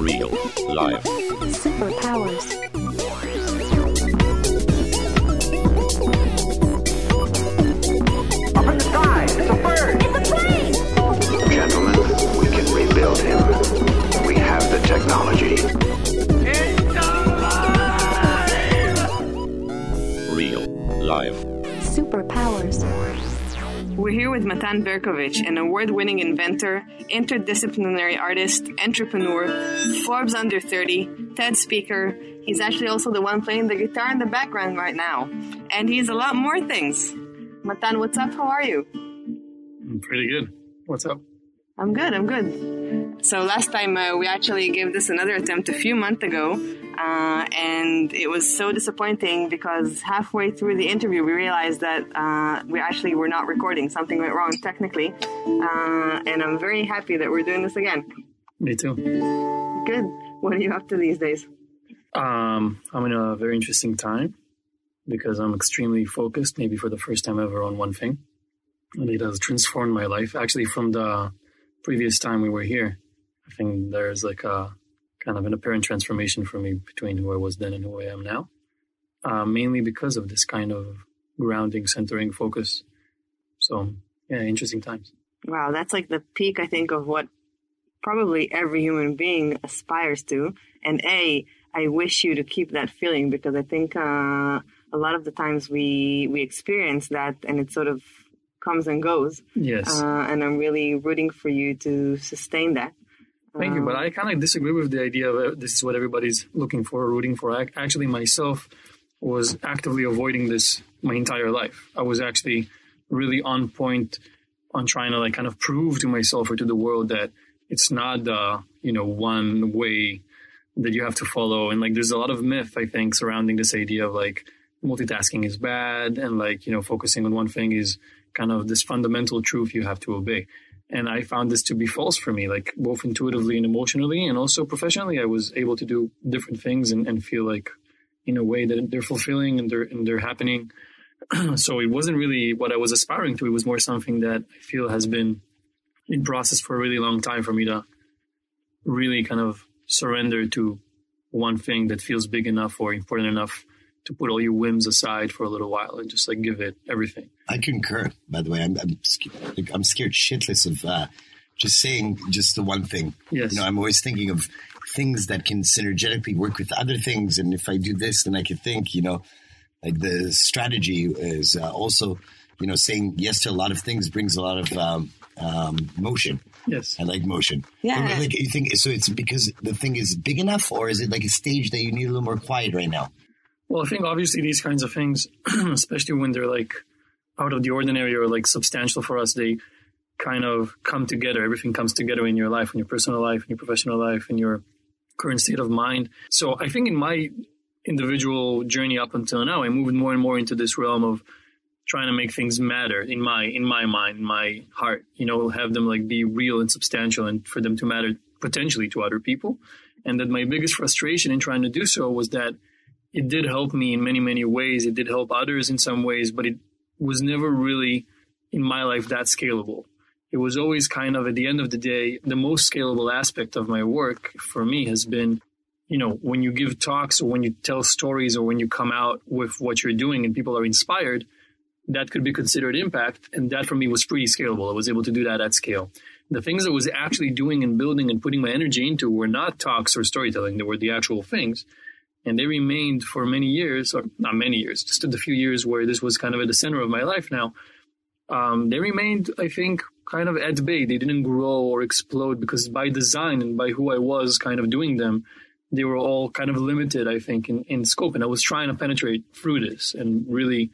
Real. life. Superpowers. Up in the sky, it's a bird. It's a plane. Gentlemen, we can rebuild him. We have the technology. It's alive! Real. Live. Superpowers. We're here with Matan Berkovich, an award winning inventor, interdisciplinary artist, entrepreneur, Forbes under 30, TED speaker. He's actually also the one playing the guitar in the background right now. And he's a lot more things. Matan, what's up? How are you? I'm pretty good. What's up? I'm good, I'm good. So last time uh, we actually gave this another attempt a few months ago, uh, and it was so disappointing because halfway through the interview we realized that uh, we actually were not recording. Something went wrong technically, uh, and I'm very happy that we're doing this again. Me too. Good. What are you up to these days? Um, I'm in a very interesting time because I'm extremely focused, maybe for the first time ever, on one thing. And it has transformed my life. Actually, from the previous time we were here, I think there's like a kind of an apparent transformation for me between who I was then and who I am now. Uh, mainly because of this kind of grounding, centering focus. So, yeah, interesting times. Wow, that's like the peak, I think, of what probably every human being aspires to. And A, I wish you to keep that feeling because I think uh, a lot of the times we we experience that and it sort of comes and goes. Yes. Uh, and I'm really rooting for you to sustain that. Thank you, but I kind of disagree with the idea of uh, this is what everybody's looking for, or rooting for. I actually myself was actively avoiding this my entire life. I was actually really on point on trying to like kind of prove to myself or to the world that it's not the you know one way that you have to follow, and like there's a lot of myth I think surrounding this idea of like multitasking is bad and like you know focusing on one thing is kind of this fundamental truth you have to obey. And I found this to be false for me, like both intuitively and emotionally, and also professionally. I was able to do different things and, and feel like, in a way, that they're fulfilling and they're and they're happening. so it wasn't really what I was aspiring to. It was more something that I feel has been in process for a really long time for me to really kind of surrender to one thing that feels big enough or important enough to put all your whims aside for a little while and just like give it everything. I concur. By the way, I'm I'm, sc- I'm scared shitless of uh, just saying just the one thing. Yes. You know, I'm always thinking of things that can synergetically work with other things, and if I do this, then I can think. You know, like the strategy is uh, also, you know, saying yes to a lot of things brings a lot of um, um, motion. Yes. I like motion. Yeah. But, Like you think so? It's because the thing is big enough, or is it like a stage that you need a little more quiet right now? Well, I think obviously these kinds of things, especially when they're like out of the ordinary or like substantial for us, they kind of come together. Everything comes together in your life, in your personal life, in your professional life, in your current state of mind. So I think in my individual journey up until now, I moved more and more into this realm of trying to make things matter in my in my mind, in my heart. You know, have them like be real and substantial, and for them to matter potentially to other people. And that my biggest frustration in trying to do so was that it did help me in many many ways. It did help others in some ways, but it was never really in my life that scalable. It was always kind of at the end of the day, the most scalable aspect of my work for me has been, you know, when you give talks or when you tell stories or when you come out with what you're doing and people are inspired, that could be considered impact. And that for me was pretty scalable. I was able to do that at scale. The things I was actually doing and building and putting my energy into were not talks or storytelling. They were the actual things. And they remained for many years, or not many years, just the few years where this was kind of at the center of my life now. Um, they remained, I think, kind of at bay. They didn't grow or explode because by design and by who I was kind of doing them, they were all kind of limited, I think, in, in scope. And I was trying to penetrate through this and really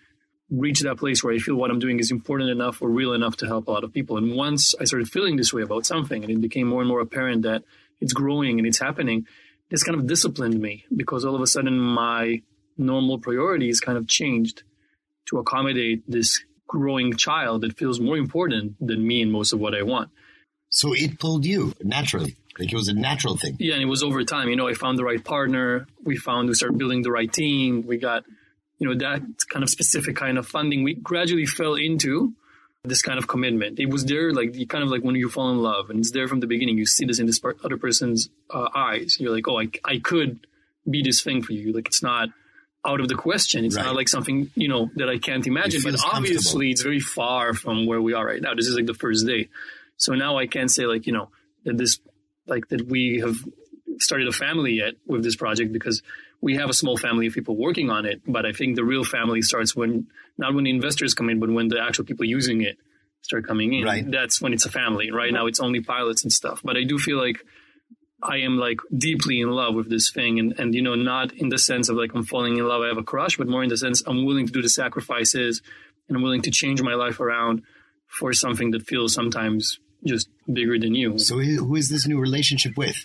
reach that place where I feel what I'm doing is important enough or real enough to help a lot of people. And once I started feeling this way about something and it became more and more apparent that it's growing and it's happening, this kind of disciplined me because all of a sudden my normal priorities kind of changed to accommodate this growing child that feels more important than me and most of what I want. So it pulled you naturally. Like it was a natural thing. Yeah, and it was over time. You know, I found the right partner. We found we started building the right team. We got, you know, that kind of specific kind of funding. We gradually fell into this kind of commitment. It was there, like you kind of like when you fall in love, and it's there from the beginning. You see this in this part, other person's uh, eyes. You're like, oh, I, I could be this thing for you. Like it's not out of the question. It's Right. not like something you know that I can't imagine. But obviously, it's very far from where we are right now. This is like the first day, so now I can't say like you know that this like that we have started a family yet with this project because we have a small family of people working on it. But I think the real family starts when not when the investors come in, but when the actual people using it start coming in. Right. That's when it's a family. Right now, it's only pilots and stuff. But I do feel like I am like deeply in love with this thing, and and you know, not in the sense of like I'm falling in love, I have a crush, but more in the sense I'm willing to do the sacrifices and I'm willing to change my life around for something that feels sometimes just bigger than you. So who who is this new relationship with?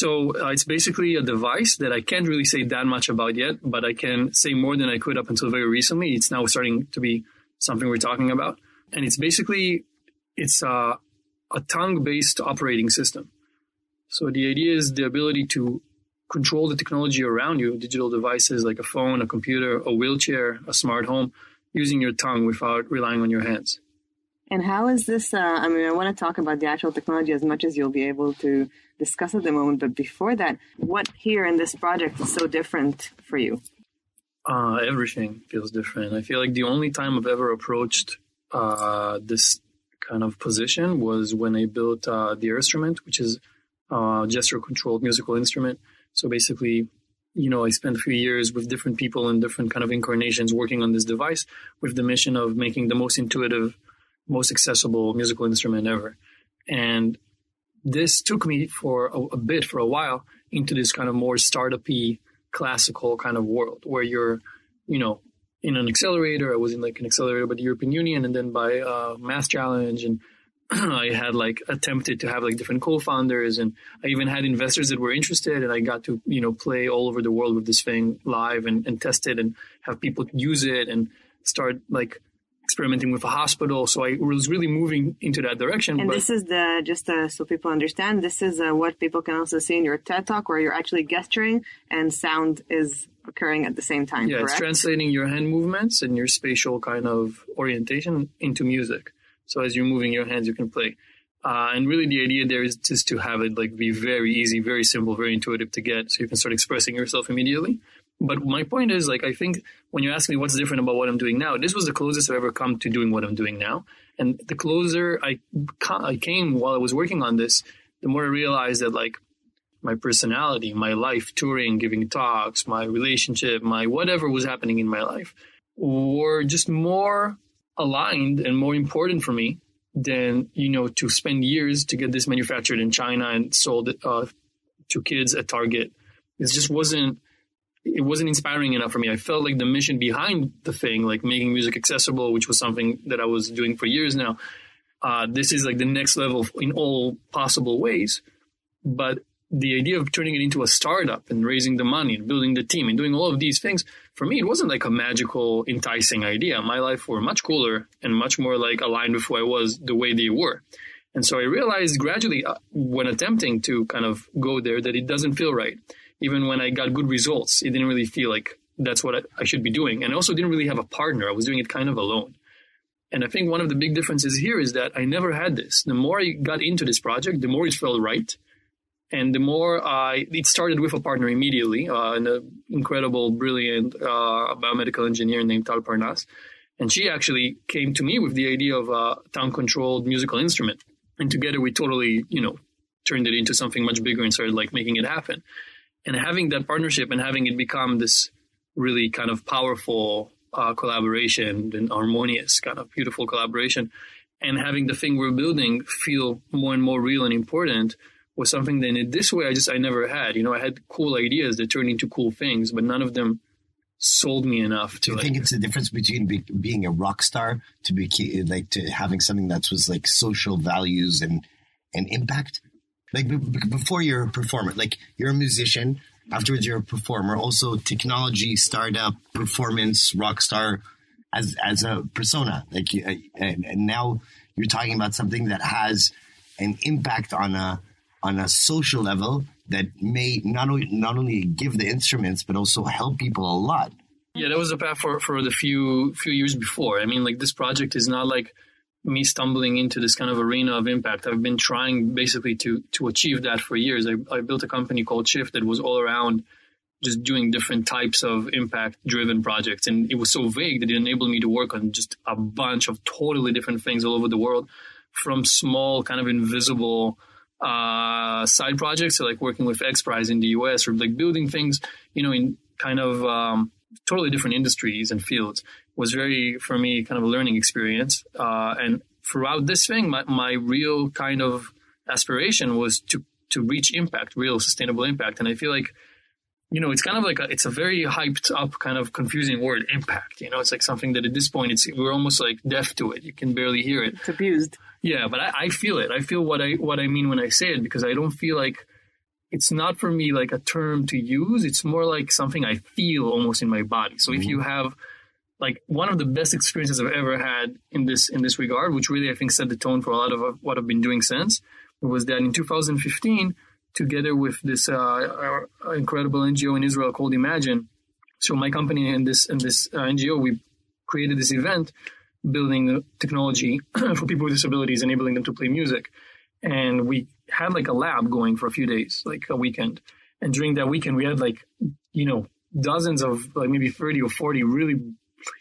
So uh, it's basically a device that I can't really say that much about yet, but I can say more than I could up until very recently. It's now starting to be something we're talking about, and it's basically it's a, a tongue-based operating system. So the idea is the ability to control the technology around you, digital devices like a phone, a computer, a wheelchair, a smart home, using your tongue without relying on your hands. And how is this? Uh, I mean, I want to talk about the actual technology as much as you'll be able to discuss at the moment. But before that, what here in this project is so different for you? Uh, everything feels different. I feel like the only time I've ever approached uh, this kind of position was when I built uh, the Airstrument, which is a gesture controlled musical instrument. So basically, you know, I spent a few years with different people in different kind of incarnations working on this device with the mission of making the most intuitive, most accessible musical instrument ever. And this took me for a, a bit, for a while, into this kind of more startup-y, classical kind of world where you're, you know, in an accelerator. I was in like an accelerator by the European Union and then by uh, MassChallenge. And I had like attempted to have like different co-founders and I even had investors that were interested and I got to, you know, play all over the world with this thing live and, and test it and have people use it and start like experimenting with a hospital. So I was really moving into that direction. And but this is the just uh, so people understand. This is uh, what people can also see in your TED talk, where you're actually gesturing and sound is occurring at the same time. yeah, it's translating your hand movements and your spatial kind of orientation into music. So as you're moving your hands, you can play. Uh, and really, the idea there is just to have it like be very easy, very simple, very intuitive to get, so you can start expressing yourself immediately. But my point is, like, I think when you ask me what's different about what I'm doing now, this was the closest I've ever come to doing what I'm doing now. And the closer I, I came while I was working on this, the more I realized that, like, my personality, my life, touring, giving talks, my relationship, my whatever was happening in my life were just more aligned and more important for me than, you know, to spend years to get this manufactured in China and sold uh, to kids at Target. It just wasn't, it wasn't inspiring enough for me. I felt like the mission behind the thing, like making music accessible, which was something that I was doing for years now. Uh, this is like the next level in all possible ways. But the idea of turning it into a startup and raising the money and building the team and doing all of these things, for me, it wasn't like a magical, enticing idea. My life were much cooler and much more like aligned with who I was the way they were. And so I realized gradually uh, when attempting to kind of go there that it doesn't feel right. Even when I got good results, it didn't really feel like that's what I, I should be doing. And I also didn't really have a partner. I was doing it kind of alone. And I think one of the big differences here is that I never had this. The more I got into this project, the more it felt right. And the more I, it started with a partner immediately, uh, an incredible, brilliant uh, biomedical engineer named Tal Parnas. And she actually came to me with the idea of a tongue controlled musical instrument. And together we totally, you know, turned it into something much bigger and started like making it happen. And having that partnership and having it become this really kind of powerful uh, collaboration and harmonious kind of beautiful collaboration and having the thing we're building feel more and more real and important was something that in this way I just I never had. You know, I had cool ideas that turned into cool things, but none of them sold me enough Do to you like, think it's the difference between be, being a rock star to be like to having something that was like social values and and impact? Like b- b- before you're a performer, like you're a musician. Afterwards, you're a performer. Also, technology, startup, performance, rock star, as as a persona. Like, uh, and, and now you're talking about something that has an impact on a on a social level that may not only not only give the instruments but also help people a lot. Yeah, that was a path for, for the few few years before. I mean, like this project is not like me stumbling into this kind of arena of impact. I've been trying basically to to achieve that for years. I, I built a company called Shift that was all around just doing different types of impact driven projects. And it was so vague that it enabled me to work on just a bunch of totally different things all over the world from small kind of invisible uh, side projects, so like working with X Prize in the US or like building things, you know, in kind of um, totally different industries and fields was very, for me, kind of a learning experience. Uh, and throughout this thing, my, my real kind of aspiration was to, to reach impact, real sustainable impact. And I feel like, you know, it's kind of like a, it's a very hyped up kind of confusing word, impact. You know, it's like something that at this point, it's we're almost like deaf to it. You can barely hear it. It's abused. Yeah, but I, I feel it. I feel what I what I mean when I say it because I don't feel like it's not for me like a term to use. It's more like something I feel almost in my body. So if you have like one of the best experiences I've ever had in this in this regard, which really I think set the tone for a lot of what I've been doing since, was that in 2015, together with this uh, incredible NGO in Israel called Imagine, so my company and this and this uh, NGO we created this event building technology for people with disabilities, enabling them to play music, and we had like a lab going for a few days, like a weekend, and during that weekend we had like you know dozens of like maybe 30 or 40 really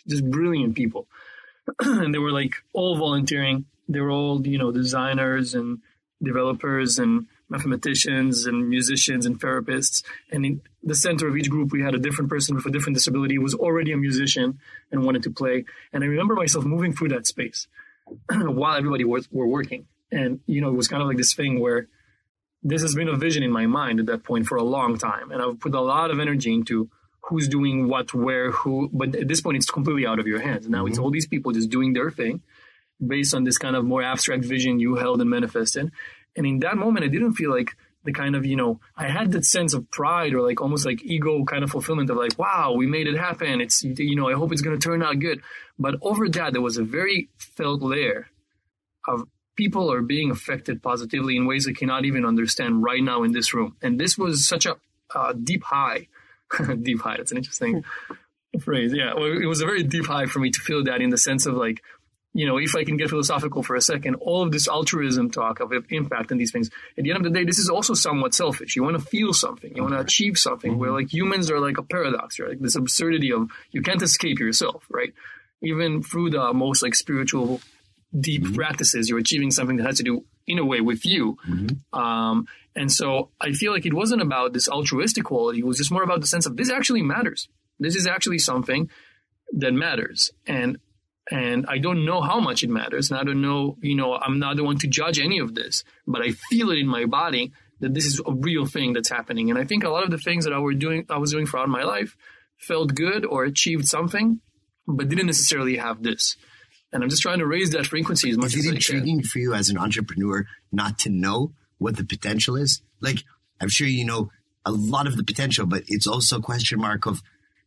just brilliant people. and they were like all volunteering. They were all, you know, designers and developers and mathematicians and musicians and therapists. And in the center of each group, we had a different person with a different disability who was already a musician and wanted to play. And I remember myself moving through that space while everybody was were working. And, you know, it was kind of like this thing where this has been a vision in my mind at that point for a long time. And I've put a lot of energy into who's doing what, where, who. But at this point, it's completely out of your hands. Now mm-hmm. it's all these people just doing their thing based on this kind of more abstract vision you held and manifested. And in that moment, I didn't feel like the kind of, you know, I had that sense of pride or like almost like ego kind of fulfillment of like, wow, we made it happen. It's, you know, I hope it's going to turn out good. But over that, there was a very felt layer of people are being affected positively in ways I cannot even understand right now in this room. And this was such a uh, deep high deep high. That's an interesting phrase. Yeah. Well, it was a very deep high for me to feel that in the sense of like, you know, if I can get philosophical for a second, all of this altruism talk of impact and these things, at the end of the day, this is also somewhat selfish. You want to feel something. You want to achieve something mm-hmm. where like humans are like a paradox, right? Like this absurdity of you can't escape yourself, right? Even through the most like spiritual deep mm-hmm. practices, you're achieving something that has to do in a way with you. Mm-hmm. Um, and so I feel like it wasn't about this altruistic quality. It was just more about the sense of this actually matters. This is actually something that matters. And and I don't know how much it matters. And I don't know, you know, I'm not the one to judge any of this, but I feel it in my body that this is a real thing that's happening. And I think a lot of the things that I were doing, I was doing throughout my life felt good or achieved something, but didn't necessarily have this. And I'm just trying to raise that frequency as much as possible. is it intriguing for you as an entrepreneur not to know what the potential is? Like, I'm sure you know a lot of the potential, but it's also a question mark of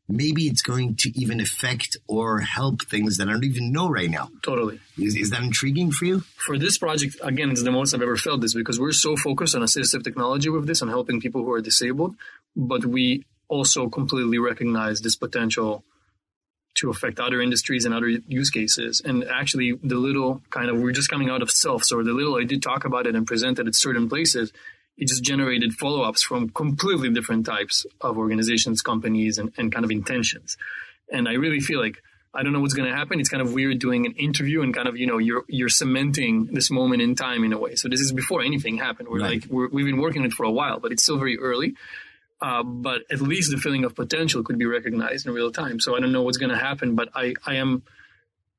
maybe it's going to even affect or help things that I don't even know right now. Totally. Is, is that intriguing for you? For this project, again, it's the most I've ever felt this because we're so focused on assistive technology with this and helping people who are disabled, but we also completely recognize this potential to affect other industries and other use cases. And actually, the little kind of, we're just coming out of stealth. So the little I did talk about it and presented at certain places, it just generated follow ups from completely different types of organizations, companies, and, and kind of intentions. And I really feel like, I don't know what's going to happen. It's kind of weird doing an interview and kind of, you know, you're, you're cementing this moment in time in a way. So this is before anything happened. We're right. like, we're, we've been working on it for a while, but it's still very early. Uh, but at least the feeling of potential could be recognized in real time. So I don't know what's going to happen, but I, I am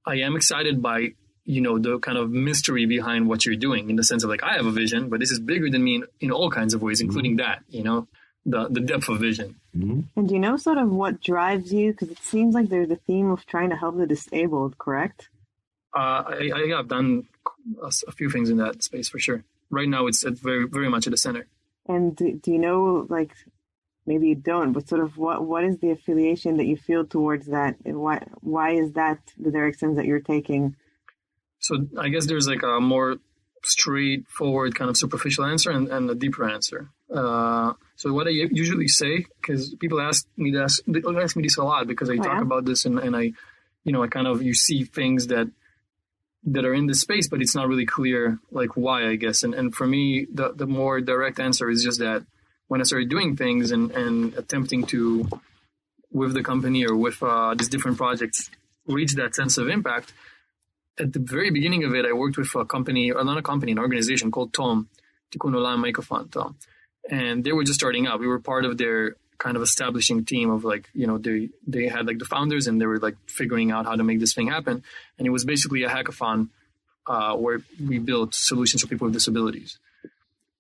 I am excited by you know the kind of mystery behind what you're doing in the sense of like I have a vision, but this is bigger than me in, in all kinds of ways, including mm-hmm. that. You know, the the depth of vision. Mm-hmm. And do you know sort of what drives you? Because it seems like there's a theme of trying to help the disabled, correct? Uh, I, I have done a, a, few things in that space for sure. Right now, it's at very very much at the center. And do, do you know like maybe you don't, but sort of what what is the affiliation that you feel towards that, and why why is that the directions that you're taking? So I guess there's like a more straightforward kind of superficial answer and, and a deeper answer. Uh, so what I usually say, because people ask me this, they ask me this a lot because I oh, talk yeah? about this and, and I, you know, I kind of you see things that that are in this space, but it's not really clear like why, I guess. And and for me, the the more direct answer is just that when I started doing things and and attempting to with the company or with uh, these different projects reach that sense of impact. At the very beginning of it, I worked with a company, or not a company, an organization called Tom, Tikkun Olam Microphone Tom, and they were just starting out. We were part of their kind of establishing team of like you know they they had like the founders and they were like figuring out how to make this thing happen and it was basically a hackathon uh, where we built solutions for people with disabilities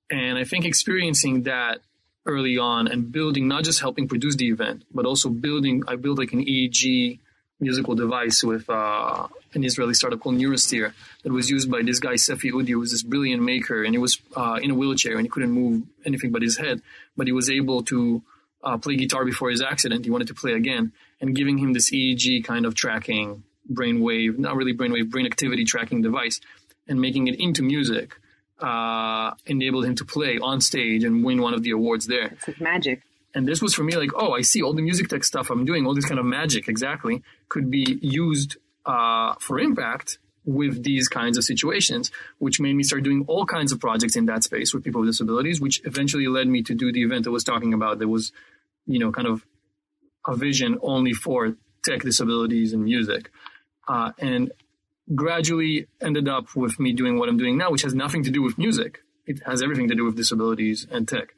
and i think experiencing that early on and building not just helping produce the event but also building i built like an eeg musical device with uh, an israeli startup called neurosteer that was used by this guy sefi udi who was this brilliant maker and he was uh, in a wheelchair and he couldn't move anything but his head but he was able to uh, play guitar before his accident. He wanted to play again, and giving him this EEG kind of tracking brainwave, not really brainwave, brain activity tracking device, and making it into music uh, enabled him to play on stage and win one of the awards there. It's magic. And this was for me like, oh, I see all the music tech stuff I'm doing, all this kind of magic exactly could be used uh, for impact with these kinds of situations, which made me start doing all kinds of projects in that space with people with disabilities, which eventually led me to do the event I was talking about that was, you know, kind of a vision only for tech disabilities and music. Uh, and gradually ended up with me doing what I'm doing now, which has nothing to do with music. It has everything to do with disabilities and tech.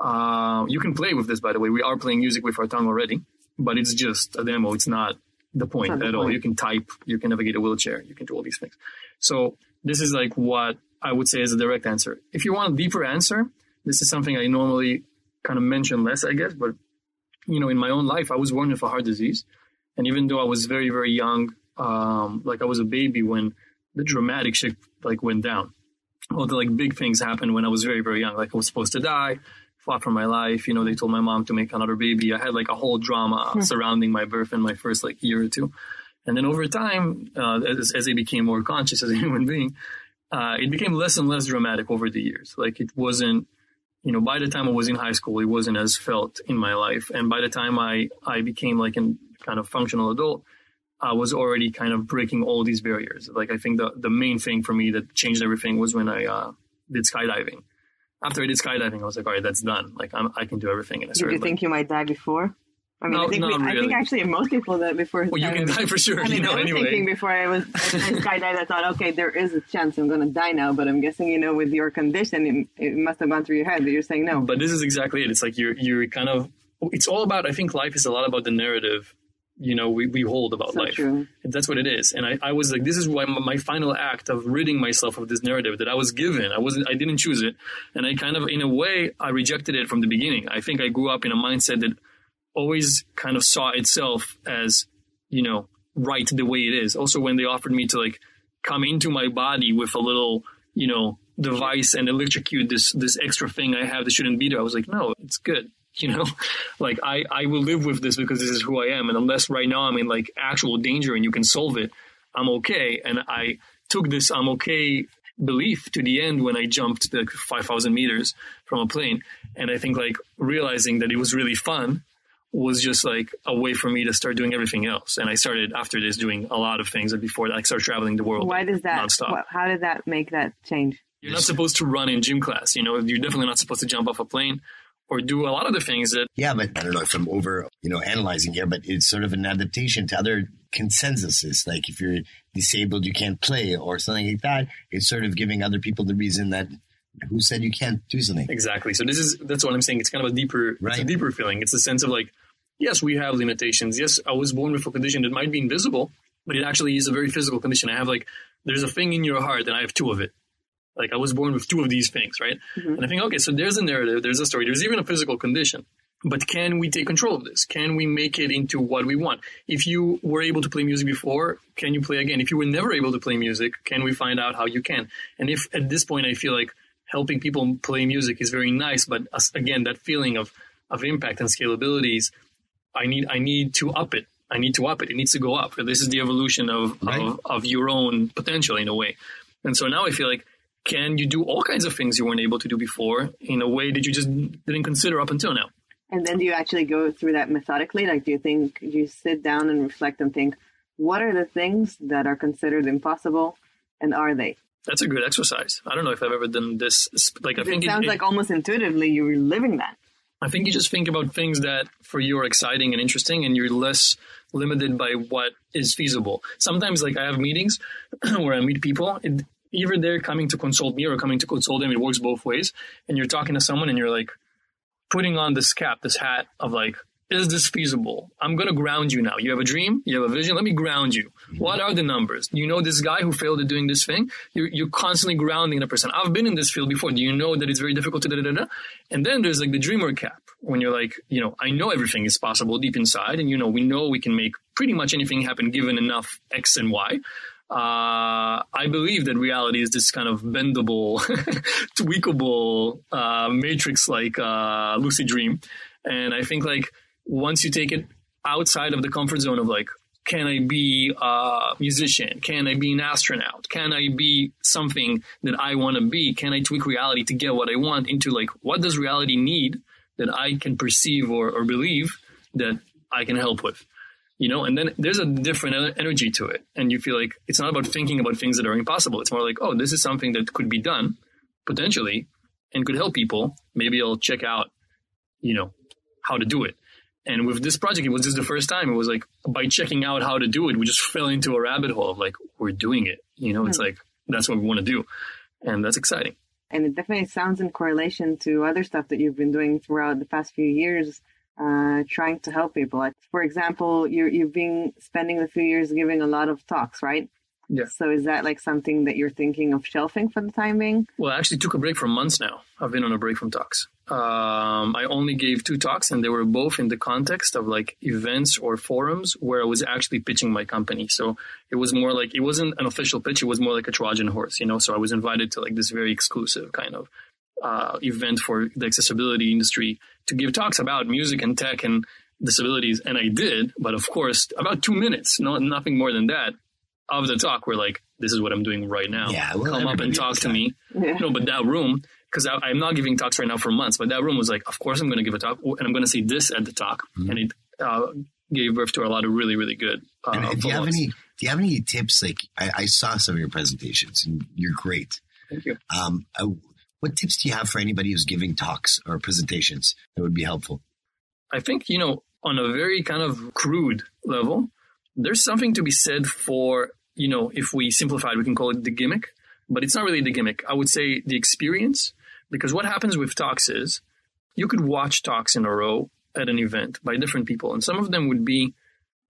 Uh, you can play with this, by the way. We are playing music with our tongue already, but it's just a demo. It's not the point Not the at all. point. You can type, you can navigate a wheelchair, you can do all these things. So this is like what I would say is a direct answer. If you want a deeper answer, this is something I normally kind of mention less, I guess, but you know, in my own life, I was born with a heart disease. And even though I was very, very young, um, like I was a baby when the dramatic shit like went down. All the like big things happened when I was very, very young. Like I was supposed to die, fought for my life. You know, they told my mom to make another baby. I had like a whole drama surrounding my birth in my first like year or two. And then over time, uh, as, as I became more conscious as a human being, uh, it became less and less dramatic over the years. Like it wasn't, you know, by the time I was in high school, it wasn't as felt in my life. And by the time I, I became like a kind of functional adult, I was already kind of breaking all these barriers. Like I think the, the main thing for me that changed everything was when I uh, did skydiving. After I did skydiving, I was like, all right, that's done. Like I'm, I can do everything. And I Did you think you might die before? I mean, No, I think we, not I think actually most people that before. well, you can die for sure. I mean, you know, I was anyway. thinking before I was I skydived, I thought, okay, there is a chance I'm going to die now, but I'm guessing, you know, with your condition, it, it must have gone through your head that you're saying no. But this is exactly it. It's like you're you're kind of. It's all about. I think life is a lot about the narrative. You know, we, we hold about So life. true. That's what it is. And I, I was like, this is why my, my final act of ridding myself of this narrative that I was given. I wasn't. I didn't choose it, and I kind of, in a way, I rejected it from the beginning. I think I grew up in a mindset that always kind of saw itself as, you know, right the way it is. Also, when they offered me to like come into my body with a little, you know, device and electrocute this this extra thing I have that shouldn't be there, I was like, no, it's good. You know, like I I will live with this because this is who I am, and unless right now I'm in like actual danger and you can solve it, I'm okay. And I took this I'm okay belief to the end when I jumped the 5,000 meters from a plane. And I think like realizing that it was really fun was just like a way for me to start doing everything else. And I started after this doing a lot of things. And before that, I started traveling the world. Why does that? nonstop. How did that make that change? You're not supposed to run in gym class. You know, you're definitely not supposed to jump off a plane or do a lot of the things that Yeah, but I don't know if I'm over, you know, analyzing here, but it's sort of an adaptation to other consensuses. Like if you're disabled, you can't play or something like that. It's sort of giving other people the reason that who said you can't do something. Exactly. So this is that's what I'm saying. It's kind of a deeper, it's a Right. deeper feeling. It's a sense of like, yes, we have limitations. Yes, I was born with a condition that might be invisible, but it actually is a very physical condition. I have like, there's a thing in your heart, and I have two of it. Like I was born with two of these things, right? Mm-hmm. And I think, okay, so there's a narrative, there's a story, there's even a physical condition. But can we take control of this? Can we make it into what we want? If you were able to play music before, can you play again? If you were never able to play music, can we find out how you can? And if at this point I feel like helping people play music is very nice, but again, that feeling of, of impact and scalabilities, I need I need to up it. I need to up it. It needs to go up. This is the evolution of, Right. of, of your own potential in a way. And so now I feel like can you do all kinds of things you weren't able to do before in a way that you just didn't consider up until now? And then do you actually go through that methodically? Like, do you think you sit down and reflect and think, what are the things that are considered impossible? and are they? That's a good exercise. I don't know if I've ever done this. Like I think it sounds like almost intuitively you're living that. I think you just think about things that for you are exciting and interesting, and you're less limited by what is feasible. Sometimes, like I have meetings where I meet people, it, either they're coming to consult me or coming to consult them. It works both ways. And you're talking to someone and you're like putting on this cap, this hat of like, is this feasible? I'm going to ground you now. You have a dream, you have a vision. Let me ground you. Mm-hmm. What are the numbers? You know this guy who failed at doing this thing? You're, you're constantly grounding the person. I've been in this field before. Do you know that it's very difficult to da da da? And then there's like the dreamer cap when you're like, you know, I know everything is possible deep inside. And, you know, we know we can make pretty much anything happen given enough X and Y. Uh, I believe that reality is this kind of bendable, tweakable, uh, matrix like, uh, lucid dream. And I think like, once you take it outside of the comfort zone of like, can I be a musician? Can I be an astronaut? Can I be something that I want to be? Can I tweak reality to get what I want into like, what does reality need that I can perceive or, or believe that I can help with? You know, and then there's a different energy to it. And you feel like it's not about thinking about things that are impossible. It's more like, oh, this is something that could be done potentially and could help people. Maybe I'll check out, you know, how to do it. And with this project, it was just the first time. It was like by checking out how to do it, we just fell into a rabbit hole of like, we're doing it. You know, it's hmm. like, that's what we want to do. And that's exciting. And it definitely sounds in correlation to other stuff that you've been doing throughout the past few years, uh, trying to help people. Like, for example, you're, you've been spending a few years giving a lot of talks, right? Yeah. So is that like something that you're thinking of shelving for the time being? Well, I actually took a break for months now. I've been on a break from talks. Um, I only gave two talks, and they were both in the context of like events or forums where I was actually pitching my company. So it was more like it wasn't an official pitch; it was more like a Trojan horse, you know. So I was invited to like this very exclusive kind of uh, event for the accessibility industry to give talks about music and tech and disabilities, and I did. But of course, about two minutes, not nothing more than that of the talk were like, this is what I'm doing right now. Yeah, well, come up and talk to me. Yeah. No, but that room, because I'm not giving talks right now for months, but that room was like, of course I'm going to give a talk, and I'm going to say this at the talk, mm-hmm. and it uh, gave birth to a lot of really, really good. Uh, do you have any? Do you have any tips? Like I, I, saw some of your presentations, and you're great. Thank you. Um, uh, what tips do you have for anybody who's giving talks or presentations that would be helpful? I think you know, on a very kind of crude level, there's something to be said for you know, if we simplify it, we can call it the gimmick, but it's not really the gimmick. I would say the experience, because what happens with talks is you could watch talks in a row at an event by different people, and some of them would be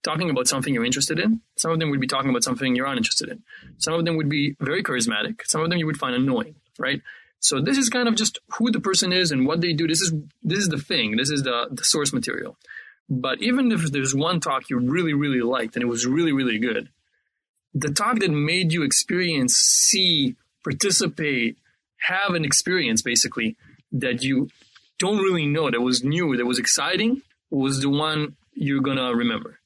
talking about something you're interested in. Some of them would be talking about something you're uninterested in. Some of them would be very charismatic. Some of them you would find annoying, right? So this is kind of just who the person is and what they do. This is this is the thing. This is the, the source material. But even if there's one talk you really, really liked and it was really, really good, the talk that made you experience, see, participate, have an experience basically that you don't really know that was new, that was exciting, was the one you're gonna remember.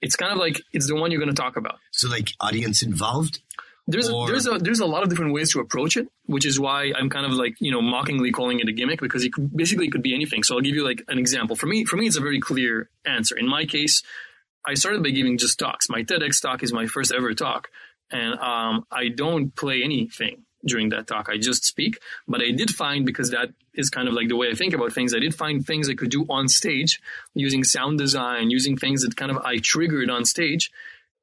It's kind of like it's the one you're gonna talk about. So like audience involved? There's or... a, there's a there's a lot of different ways to approach it, which is why I'm kind of like you know mockingly calling it a gimmick because it could, basically it could be anything. So I'll give you like an example. For me, for me, it's a very clear answer. In my case, I started by giving just talks. My TEDx talk is my first ever talk, and um, I don't play anything during that talk. I just speak. But I did find because that is kind of like the way I think about things. I did find things I could do on stage using sound design, using things that kind of I triggered on stage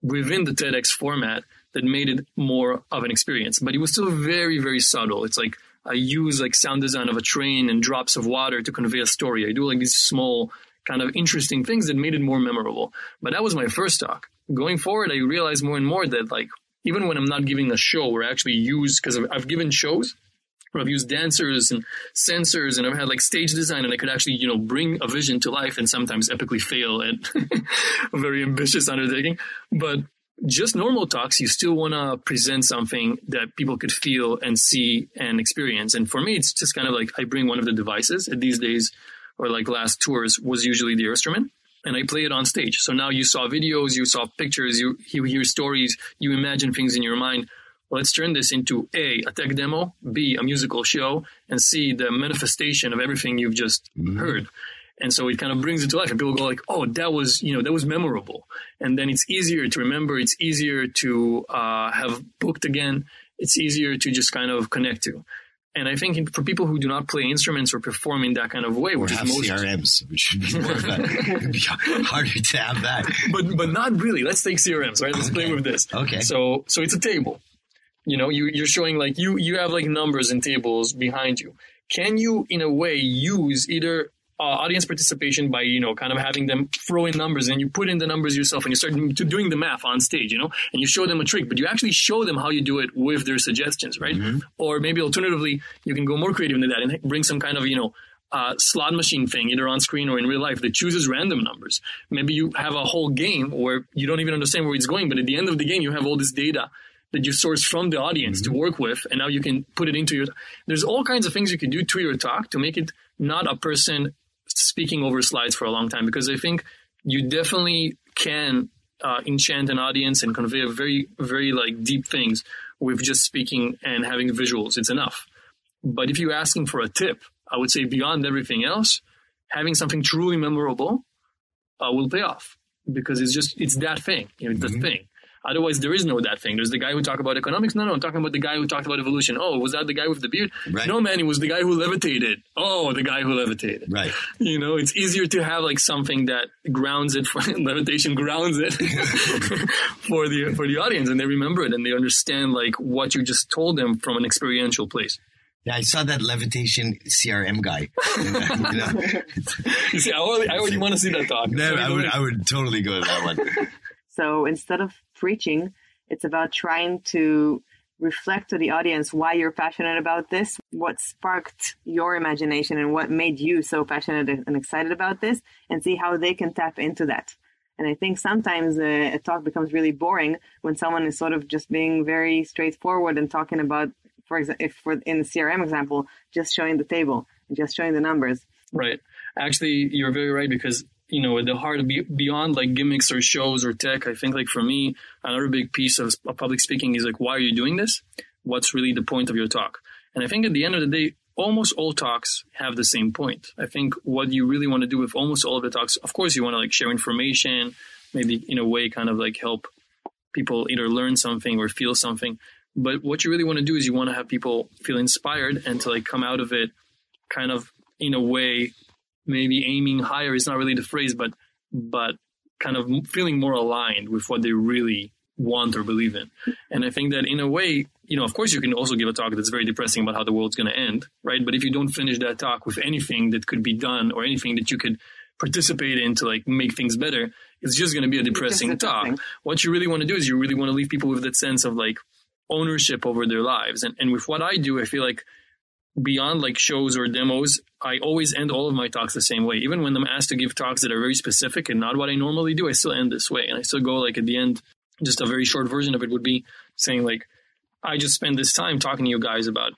within the TEDx format that made it more of an experience. But it was still very, very subtle. It's like I use like sound design of a train and drops of water to convey a story. I do like these small kind of interesting things that made it more memorable. But that was my first talk. Going forward, I realized more and more that like even when I'm not giving a show where I actually use because I've given shows where I've used dancers and sensors and I've had like stage design and I could actually you know bring a vision to life and sometimes epically fail at a very ambitious undertaking. But just normal talks, you still want to present something that people could feel and see and experience. And for me, it's just kind of like I bring one of the devices. And these days, or like last tours was usually the Airstrument and I play it on stage. So now you saw videos, you saw pictures, you, you hear stories, you imagine things in your mind. Let's turn this into A, a tech demo, B, a musical show, and C, the manifestation of everything you've just mm-hmm. heard. And so it kind of brings it to life, and people go like, "Oh, that was you know that was memorable," and then it's easier to remember. It's easier to uh, have booked again. It's easier to just kind of connect to. And I think for people who do not play instruments or perform in that kind of way, Or which is have most, CRMs, which would be more of a, it'd be harder to have that. but but not really. Let's take CRMs, right? Let's play with this. Okay. So so it's a table. You know, you you're showing like you you have like numbers and tables behind you. Can you in a way use either Uh, audience participation by you know kind of having them throw in numbers and you put in the numbers yourself and you start to doing the math on stage, you know, and you show them a trick, but you actually show them how you do it with their suggestions, right? Mm-hmm. Or maybe alternatively, you can go more creative than that and bring some kind of you know uh, slot machine thing, either on screen or in real life, that chooses random numbers. Maybe you have a whole game where you don't even understand where it's going, but at the end of the game, you have all this data that you source from the audience to mm-hmm. work with, and now you can put it into your. There's all kinds of things you can do to your talk to make it not a person speaking over slides for a long time, because I think you definitely can uh, enchant an audience and convey very, very like deep things with just speaking and having visuals. It's enough. But if you're asking for a tip, I would say beyond everything else, having something truly memorable uh, will pay off because it's just it's that thing. You know, it's the thing. Otherwise, there is no that thing. There's the guy who talked about economics. No, no, I'm talking about the guy who talked about evolution. Oh, was that the guy with the beard? Right. No, man, it was the guy who levitated. Oh, the guy who levitated. Right. You know, it's easier to have like something that grounds it. For, levitation grounds it for the for the audience, and they remember it and they understand like what you just told them from an experiential place. Yeah, I saw that levitation CRM guy. you know, You see, I already, I already want to see that talk. no, I would. I would totally go to that one. So instead of preaching, it's about trying to reflect to the audience why you're passionate about this, what sparked your imagination, and what made you so passionate and excited about this, and see how they can tap into that. And I think sometimes a, a talk becomes really boring when someone is sort of just being very straightforward and talking about, for example, if for in the CRM example, just showing the table, just showing the numbers. Right. Actually, you're very right because you know at the heart beyond like gimmicks or shows or tech, I think like for me, another big piece of, of public speaking is like why are you doing this? What's really the point of your talk? And I think at the end of the day, almost all talks have the same point. I think what you really want to do with almost all of the talks, of course, you want to like share information, maybe in a way kind of like help people either learn something or feel something. But what you really want to do is you want to have people feel inspired and to like come out of it kind of in a way maybe aiming higher is not really the phrase but but kind of feeling more aligned with what they really want or believe in. And i think that in a way you know of course you can also give a talk that's very depressing about how the world's going to end right? But if you don't finish that talk with anything that could be done or anything that you could participate in to like make things better it's just going to be a depressing talk depressing. what you really want to do is you really want to leave people with that sense of like ownership over their lives. And, and with what i do i feel like beyond like shows or demos, I always end all of my talks the same way. Even when I'm asked to give talks that are very specific and not what I normally do, I still end this way. And I still go like at the end, just a very short version of it would be saying like, I just spend this time talking to you guys about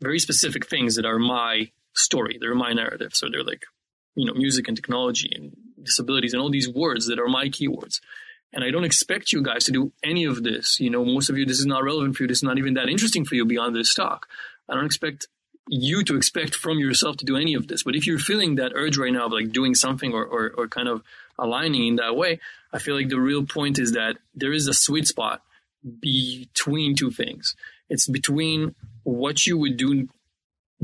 very specific things that are my story. They're my narrative. So they're like, you know, music and technology and disabilities and all these words that are my keywords. And I don't expect you guys to do any of this. You know, most of you, this is not relevant for you. This is not even that interesting for you beyond this talk. I don't expect you to expect from yourself to do any of this. But if you're feeling that urge right now of like doing something or, or, or kind of aligning in that way, I feel like the real point is that there is a sweet spot between two things. It's between what you would do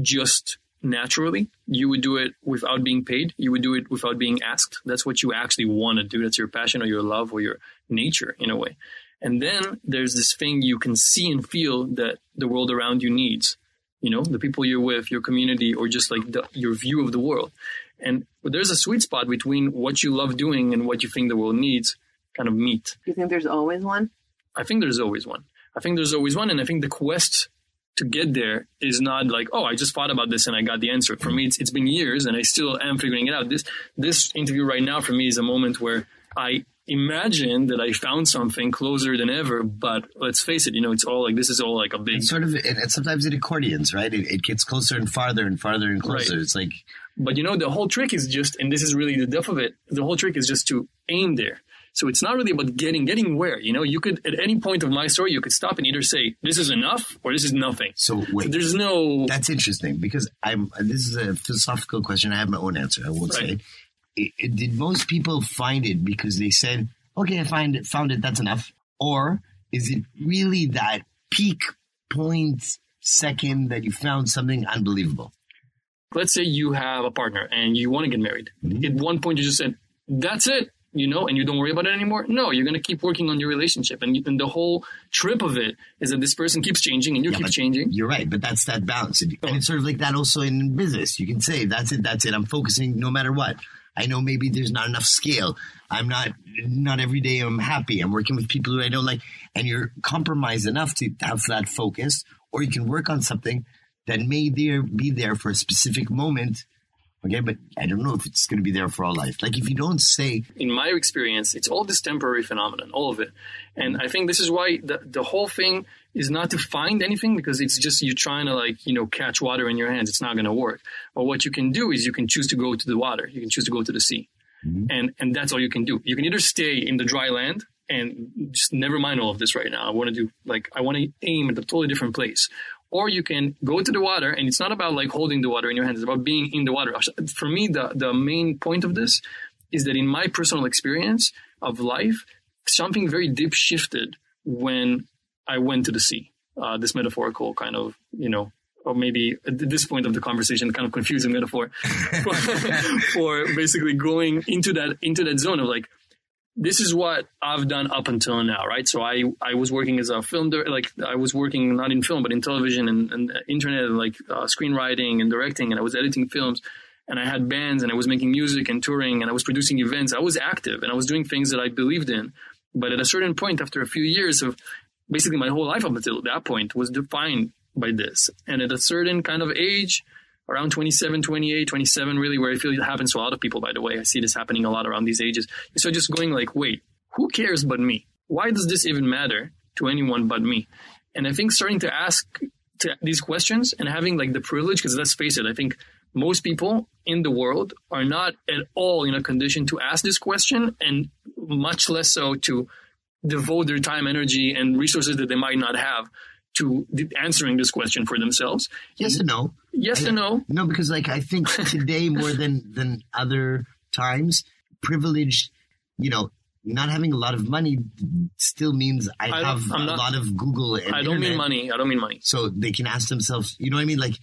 just naturally. You would do it without being paid. You would do it without being asked. That's what you actually want to do. That's your passion or your love or your nature in a way. And then there's this thing you can see and feel that the world around you needs. You know, the people you're with, your community, or just like the, your view of the world. And there's a sweet spot between what you love doing and what you think the world needs kind of meet. Do you think there's always one? I think there's always one. I think there's always one. And I think the quest to get there is not like, oh, I just thought about this and I got the answer. For me, it's, it's been years and I still am figuring it out. This, this interview right now for me is a moment where I imagine that I found something closer than ever, but let's face it, you know, it's all like, this is all like a big, It's sort of. And sometimes it accordions, right? It, it gets closer and farther and farther and closer. Right. It's like, but you know, the whole trick is just, and this is really the depth of it, the whole trick is just to aim there. So it's not really about getting, getting where, you know, you could, at any point of my story, you could stop and either say, this is enough or this is nothing. So So wait, there's no, that's interesting because I'm. This is a philosophical question. I have my own answer. I won't Right. say. It, it- did most people find it because they said, "Okay, I find it, found it. That's enough," or is it really that peak point second that you found something unbelievable? let's say you have a partner and you want to get married. Mm-hmm. At one point, you just said, that's it, you know, and you don't worry about it anymore. No, you're going to keep working on your relationship. And, and the whole trip of it is that this person keeps changing and you Yeah, keep changing. You're right, but that's that balance, and Oh. and it's sort of like that also in business. You can say, "That's it, that's it. I'm focusing no matter what." I know maybe there's not enough scale. I'm not not every day. I'm happy. I'm working with people who I don't like, and you're compromised enough to have that focus, or you can work on something that may there be there for a specific moment. Okay, but I don't know if it's going to be there for all life. Like if you don't say, in my experience, it's all this temporary phenomenon, all of it. And I think this is why the, the whole thing is not to find anything because it's just you're trying to like, you know, catch water in your hands. It's not going to work. But what you can do is you can choose to go to the water. You can choose to go to the sea. Mm-hmm. And, and that's all you can do. You can either stay in the dry land and just never mind all of this right now. I want to do like, I want to aim at a totally different place. Or you can go to the water and it's not about like holding the water in your hands. It's about being in the water. For me, the, the main point of this is that in my personal experience of life, something very deep shifted when I went to the sea. Uh, this metaphorical kind of, you know, or maybe at this point of the conversation, kind of confusing metaphor for, for basically going into that into that zone of like, this is what I've done up until now, right? So I I was working as a film, dir- like I was working not in film but in television and, and internet and like uh, screenwriting and directing, and I was editing films and I had bands and I was making music and touring and I was producing events. I was active and I was doing things that I believed in. But at a certain point, after a few years of basically my whole life up until that point was defined by this. And at a certain kind of age, around 27, 28, 27, really, where I feel it happens to a lot of people, by the way. I see this happening a lot around these ages. So just going like, wait, who cares but me? Why does this even matter to anyone but me? And I think starting to ask to these questions and having like the privilege, because let's face it, I think most people in the world are not at all in a condition to ask this question and much less so to devote their time, energy, and resources that they might not have to answering this question for themselves. yes and no. Yes and no. No, because like I think today more than than other times, privileged, you know, not having a lot of money still means I, I have I'm a not- lot of Google and I don't mean money. I don't mean money. So they can ask themselves, you know what I mean? Like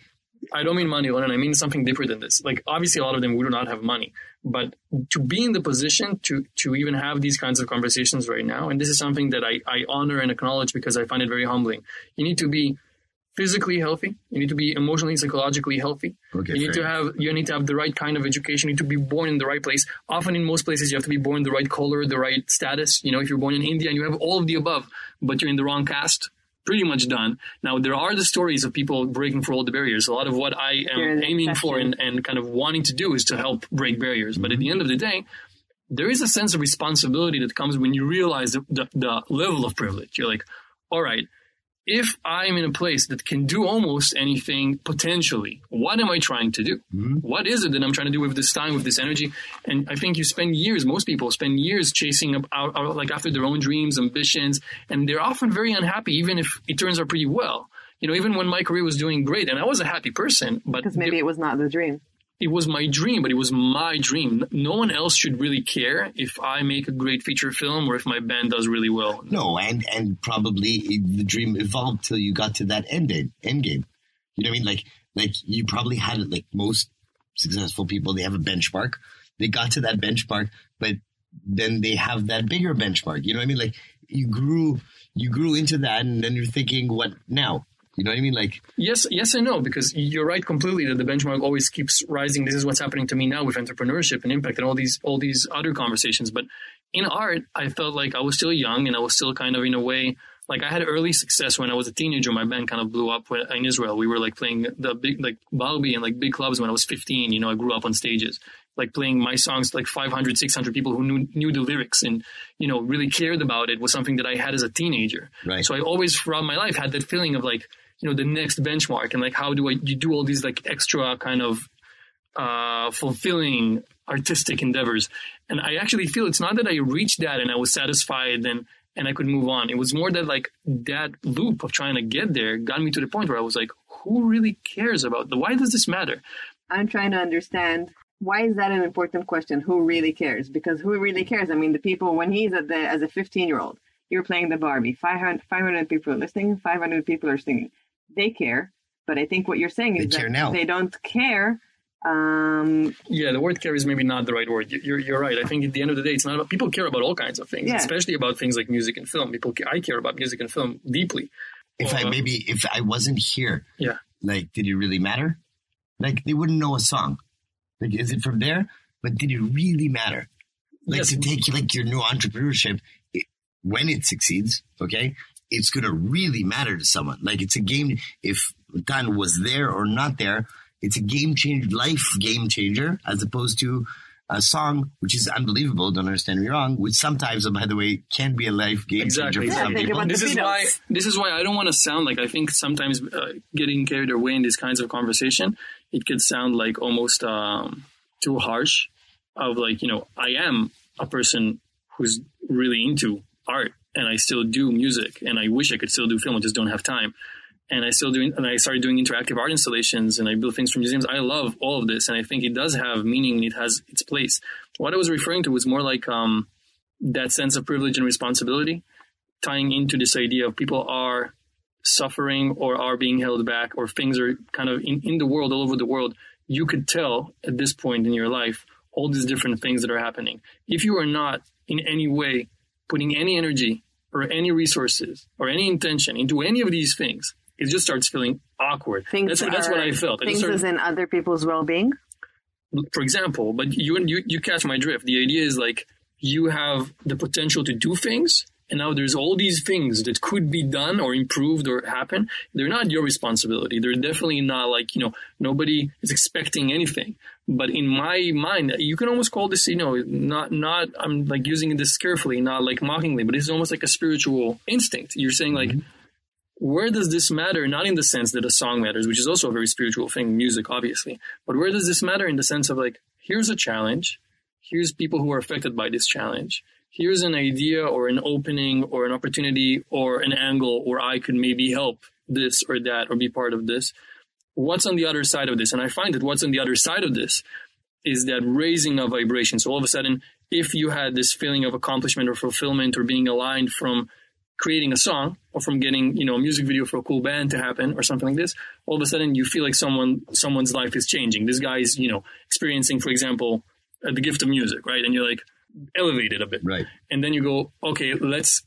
I don't mean money, Lennon. I mean something deeper than this. Like obviously, a lot of them do not have money, but to be in the position to to even have these kinds of conversations right now, and this is something that I I honor and acknowledge because I find it very humbling. You need to be physically healthy. You need to be emotionally, psychologically healthy. Okay, you need fair to have you need to have the right kind of education. You need to be born in the right place. Often in most places, you have to be born the right color, the right status. You know, if you're born in India and you have all of the above, but you're in the wrong caste, pretty much done. Now there are the stories of people breaking through all the barriers. A lot of what I am aiming for and, and kind of wanting to do is to help break barriers. But at the end of the day, there is a sense of responsibility that comes when you realize the, the, the level of privilege. You're like, all right, if I'm in a place that can do almost anything potentially, what am I trying to do? Mm-hmm. What is it that I'm trying to do with this time, with this energy? And I think you spend years, most people spend years chasing up, out, out, like after their own dreams, ambitions, and they're often very unhappy, even if it turns out pretty well. You know, even when my career was doing great, and I was a happy person, but Because maybe it was not the dream. It was my dream, but it was my dream. No one else should really care if I make a great feature film or if my band does really well. no, and and probably the dream evolved till you got to that end end, game. You know what I mean? Like like you probably had it like most successful people, they have a benchmark. They got to that benchmark, but then they have that bigger benchmark. You know what I mean? Like you grew you grew into that and then you're thinking, what now? You know what I mean? Like Yes, yes and no, because you're right completely that the benchmark always keeps rising. This is what's happening to me now with entrepreneurship and impact and all these all these other conversations. But in art, I felt like I was still young and I was still kind of in a way like I had early success when I was a teenager. My band kind of blew up in Israel. We were like playing the big like Barby and like big clubs when I was 15. You know, I grew up on stages like playing my songs to like 500 600 people who knew knew the lyrics and you know really cared about it was something that I had as a teenager. Right. So I always throughout my life had that feeling of like you know the next benchmark and like how do I you do all these like extra kind of uh, fulfilling artistic endeavors. And I actually feel it's not that I reached that and I was satisfied and and I could move on. It was more that like that loop of trying to get there got me to the point where I was like, who really cares about the why does this matter? I'm trying to understand why is that an important question? Who really cares? Because who really cares? I mean, the people when he's at the as a 15 year old, you're playing the Barby. 500, 500 people are listening. 500 people are singing. They care, but I think what you're saying is They care that now. they don't care. Um, Yeah, the word care is maybe not the right word. You- You're, you're right. I think at the end of the day, it's not about people care about all kinds of things, Yeah. especially about things like music and film. People, I care about music and film deeply. If I Uh, maybe if I wasn't here, Yeah. like, did it really matter? Like, they wouldn't know a song. Like, is it from there? But did it really matter? Like Yes. to take like your new entrepreneurship, it, when it succeeds, okay, it's gonna really matter to someone. Like it's a game. If Tan was there or not there, it's a game changer, life game changer, as opposed to a song which is unbelievable. Don't understand me wrong. Which sometimes, by the way, can be a life game Exactly. changer for Yeah, some people. this is why this is why I don't want to sound like I think sometimes uh, getting carried away in these kinds of conversation it could sound like almost um, too harsh of like you know I am a person who's really into art and I still do music and I wish I could still do film I just don't have time. And I still doing and I started doing interactive art installations and I build things for museums. I love all of this and I think it does have meaning and it has its place. What I was referring to was more like um, that sense of privilege and responsibility tying into this idea of people are suffering or are being held back or things are kind of in, in the world all over the world. You could tell at this point in your life all these different things that are happening. If you are not in any way putting any energy or any resources or any intention into any of these things it just starts feeling awkward things that's, that's what are- i felt Things started- in other people's well being. for example, but you you you catch my drift. The idea is like you have the potential to do things, and now there's all these things that could be done or improved or happen. They're not your responsibility. They're definitely not like you know nobody is expecting anything. But in my mind, you can almost call this you know not not I'm like using this carefully, not like mockingly, but it's almost like a spiritual instinct. You're saying like mm-hmm. where does this matter? Not in the sense that a song matters, which is also a very spiritual thing, music, obviously. But where does this matter in the sense of like, here's a challenge. Here's people who are affected by this challenge. Here's an idea or an opening or an opportunity or an angle where I could maybe help this or that or be part of this. What's on the other side of this? And I find that what's on the other side of this is that raising of vibration. So all of a sudden, if you had this feeling of accomplishment or fulfillment or being aligned from creating a song or from getting you know a music video for a cool band to happen or something like this all of a sudden you feel like someone someone's life is changing this guy's you know experiencing for example uh, the gift of music right and you're like elevated a bit Right. and then you go okay let's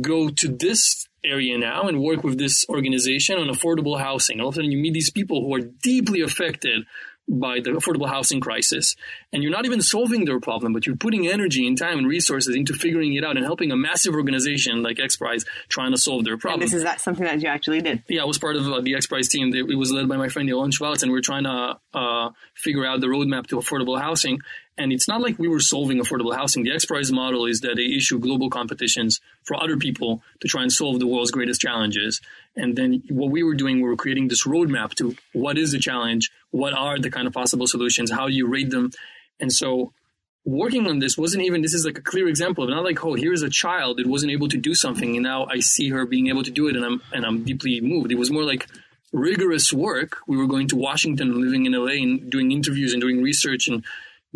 go to this area now and work with this organization on affordable housing all of a sudden you meet these people who are deeply affected by the affordable housing crisis and you're not even solving their problem but you're putting energy and time and resources into figuring it out and helping a massive organization like x prize trying to solve their And problem this is that something that you actually did. yeah, I was part of uh, the X Prize team. It it was led by my friend Johan Schwartz, and we are trying to uh, figure out the roadmap to affordable housing. And it's not like we were solving affordable housing. The X Prize model is that they issue global competitions for other people to try and solve the world's greatest challenges. And then what we were doing, we were creating this roadmap to what is the challenge, what are the kind of possible solutions, how do you rate them. And so working on this wasn't even this is like a clear example of not like oh here's a child that wasn't able to do something and now I see her being able to do it and I'm and I'm deeply moved. It was more like rigorous work. We were going to Washington living in LA and doing interviews and doing research and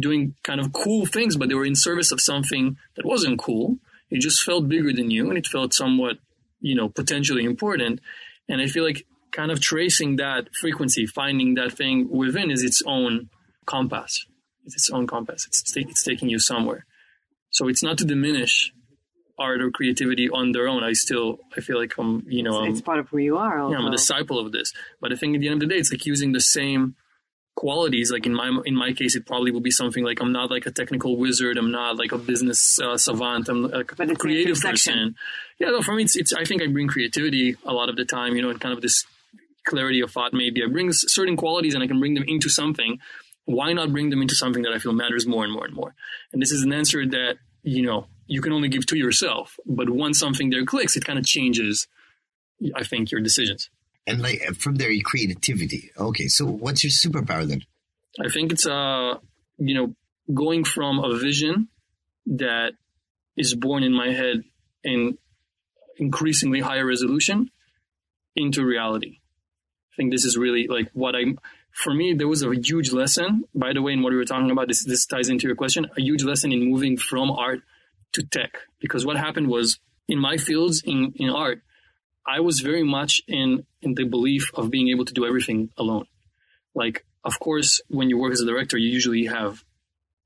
doing kind of cool things, but they were in service of something that wasn't cool. It just felt bigger than you and it felt somewhat, you know, potentially important. And I feel like kind of tracing that frequency, finding that thing within is its own compass. It's its own compass. It's, it's taking you somewhere. So it's not to diminish art or creativity on their own. I still, I feel like I'm, you know, I'm, it's part of who you are. Also. yeah, I'm a disciple of this. But I think at the end of the day, it's like using the same qualities. Like in my in my case, it probably will be something like I'm not like a technical wizard. I'm not like a business uh, savant. I'm like a creative person. Yeah, no, for me, it's, it's I think I bring creativity a lot of the time. You know, and kind of this clarity of thought. Maybe I bring certain qualities and I can bring them into something. Why not bring them into something that I feel matters more and more and more? And this is an answer that you know you can only give to yourself. But once something there clicks, it kind of changes. I think your decisions. And like from there, creativity. Okay, so what's your superpower then? I think it's uh you know going from a vision that is born in my head in increasingly higher resolution into reality. I think this is really like what I for me there was a huge lesson by the way in what we were talking about this this ties into your question a huge lesson in moving from art to tech because what happened was in my fields in in art I was very much in in the belief of being able to do everything alone. Like, of course, when you work as a director, you usually have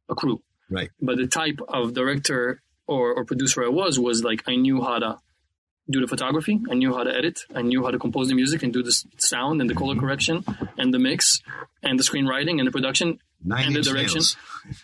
a crew. Right. But the type of director or, or producer I was was like I knew how to do the photography, I knew how to edit, I knew how to compose the music and do the sound and the color mm-hmm. correction and the mix and the screenwriting and the production Nine and the direction. nails.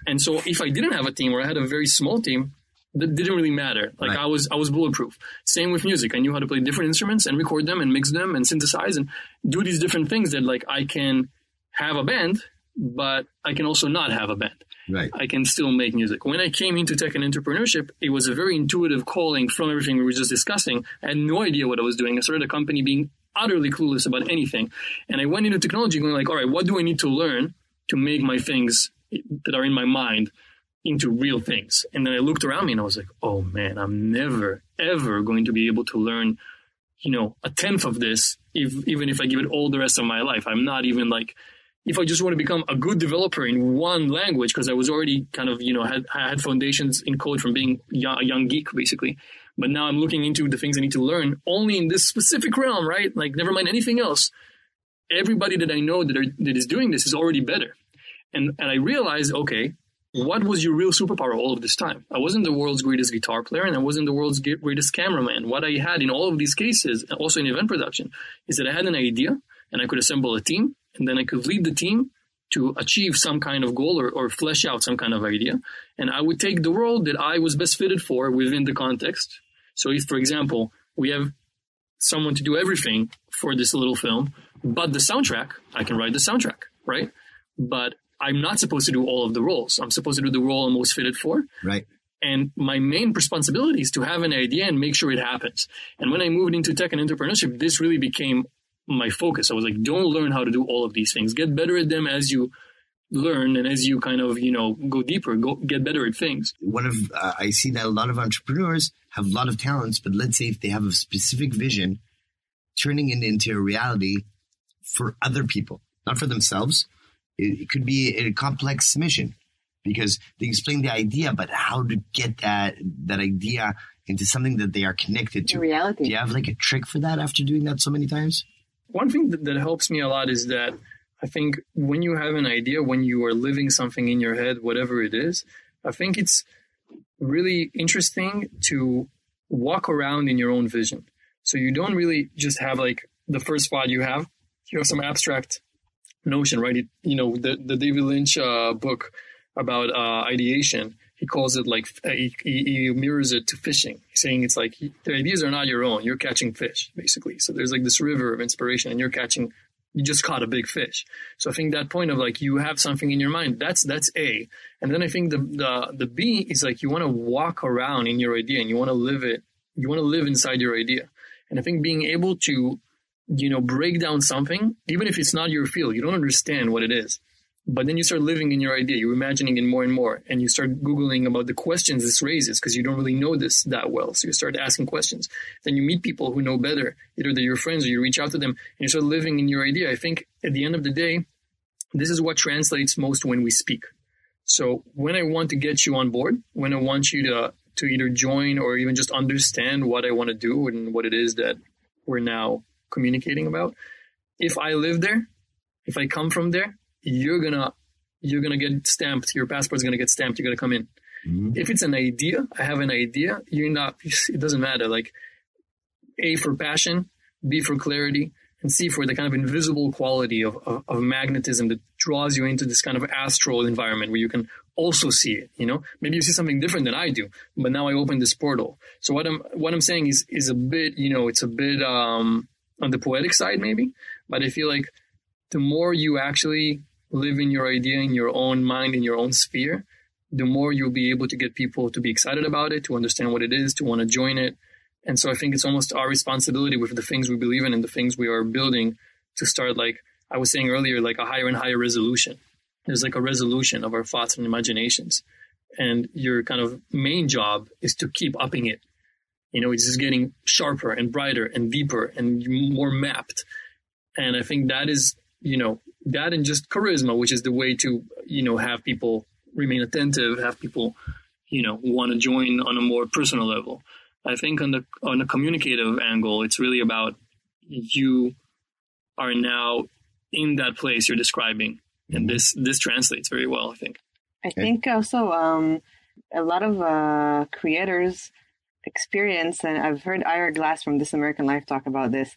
And so if I didn't have a team or I had a very small team, that didn't really matter. Like Right. I was I was bulletproof. Same with music. I knew how to play different instruments and record them and mix them and synthesize and do these different things that like I can have a band, but I can also not have a band. Right. I can still make music. When I came into tech and entrepreneurship, it was a very intuitive calling from everything we were just discussing. I had no idea what I was doing. I started a company being utterly clueless about anything. And I went into technology going like, all right, what do I need to learn to make my things that are in my mind into real things? And then I looked around me and I was like, oh man, I'm never, ever going to be able to learn, you know, a tenth of this, if, even if I give it all the rest of my life. I'm not even like, if I just want to become a good developer in one language, because I was already kind of, you know, had, had foundations in code from being a young geek, basically. But now I'm looking into the things I need to learn only in this specific realm, right? Like, never mind anything else. Everybody that I know that, are, that is doing this is already better. And, and I realized, okay, what was your real superpower all of this time? I wasn't the world's greatest guitar player and I wasn't the world's greatest cameraman. What I had in all of these cases, also in event production, is that I had an idea and I could assemble a team and then I could lead the team to achieve some kind of goal or, or flesh out some kind of idea. And I would take the role that I was best fitted for within the context. So if, for example, we have someone to do everything for this little film, but the soundtrack, I can write the soundtrack, right? But I'm not supposed to do all of the roles. I'm supposed to do the role I'm most fitted for. Right. And my main responsibility is to have an idea and make sure it happens. And when I moved into tech and entrepreneurship, this really became my focus. I was like, don't learn how to do all of these things. Get better at them as you learn and as you kind of, you know, go deeper, go get better at things. one of uh, I see that a lot of entrepreneurs have a lot of talents, but let's say if they have a specific vision, turning it into a reality for other people, not for themselves. It, it could be a complex mission because they explain the idea, but how to get that that idea into something that they are connected to. reality. Do you have like a trick for that after doing that so many times? One thing that, that helps me a lot is that I think when you have an idea, when you are living something in your head, whatever it is, I think it's really interesting to walk around in your own vision. So you don't really just have like the first thought you have, you have some abstract notion, right? It, you know, the, the David Lynch uh, book about uh, ideation, he calls it like, uh, he, he he mirrors it to fishing, saying it's like the ideas are not your own. You're catching fish, basically. So there's like this river of inspiration and you're catching you just caught a big fish. So I think that point of like you have something in your mind, that's that's A. And then I think the the the B is like you want to walk around in your idea and you want to live it. You want to live inside your idea. And I think being able to, you know, break down something, even if it's not your field, you don't understand what it is. But then you start living in your idea, you're imagining it more and more, and you start Googling about the questions this raises because you don't really know this that well. So you start asking questions. Then you meet people who know better. Either they're your friends or you reach out to them and you start living in your idea. I think at the end of the day, this is what translates most when we speak. So when I want to get you on board, when I want you to, to either join or even just understand what I want to do and what it is that we're now communicating about, if I live there, if I come from there, you're gonna you're gonna get stamped. Your passport's gonna get stamped. You're gonna come in. If it's an idea, I have an idea. You're not. It doesn't matter. Like A for passion, B for clarity, and C for the kind of invisible quality of, of, of magnetism that draws you into this kind of astral environment where you can also see it. You know, maybe you see something different than I do, but now I open this portal. So what I'm what I'm saying is is a bit. You know, it's a bit um, on the poetic side maybe, but I feel like the more you actually live in your idea in your own mind in your own sphere the more you'll be able to get people to be excited about it to understand what it is to want to join it and so i think it's almost our responsibility with the things we believe in and the things we are building to start like i was saying earlier like a higher and higher resolution there's like a resolution of our thoughts and imaginations. And your kind of main job is to keep upping it. You know, it's just getting sharper and brighter and deeper and more mapped. And I think that is, you know, that and just charisma, which is the way to, you know, have people remain attentive, have people, you know, want to join on a more personal level. I think on the on a communicative angle, it's really about you are now in that place you're describing, and this this translates very well. I think. I think also um, a lot of uh, creators experience, and I've heard Ira Glass from This American Life talk about this.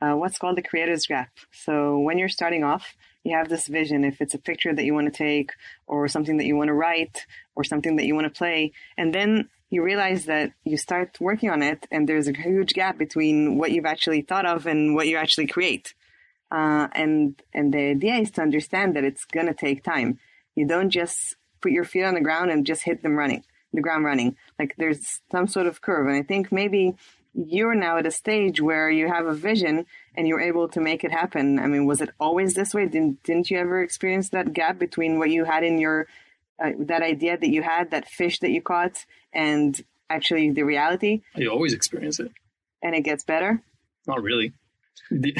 Uh, what's called the creator's gap. So when you're starting off, you have this vision. If it's a picture that you want to take, or something that you want to write, or something that you want to play, and then you realize that you start working on it, and there's a huge gap between what you've actually thought of and what you actually create. Uh, and and the idea is to understand that it's gonna take time. You don't just put your feet on the ground and just hit them running, the ground running. Like there's some sort of curve. And I think maybe you're now at a stage where you have a vision and you're able to make it happen. I mean, was it always this way? Didn't didn't you ever experience that gap between what you had in your uh, that idea that you had, that fish that you caught, and actually the reality? You always experience it. And it gets better. Not really. The,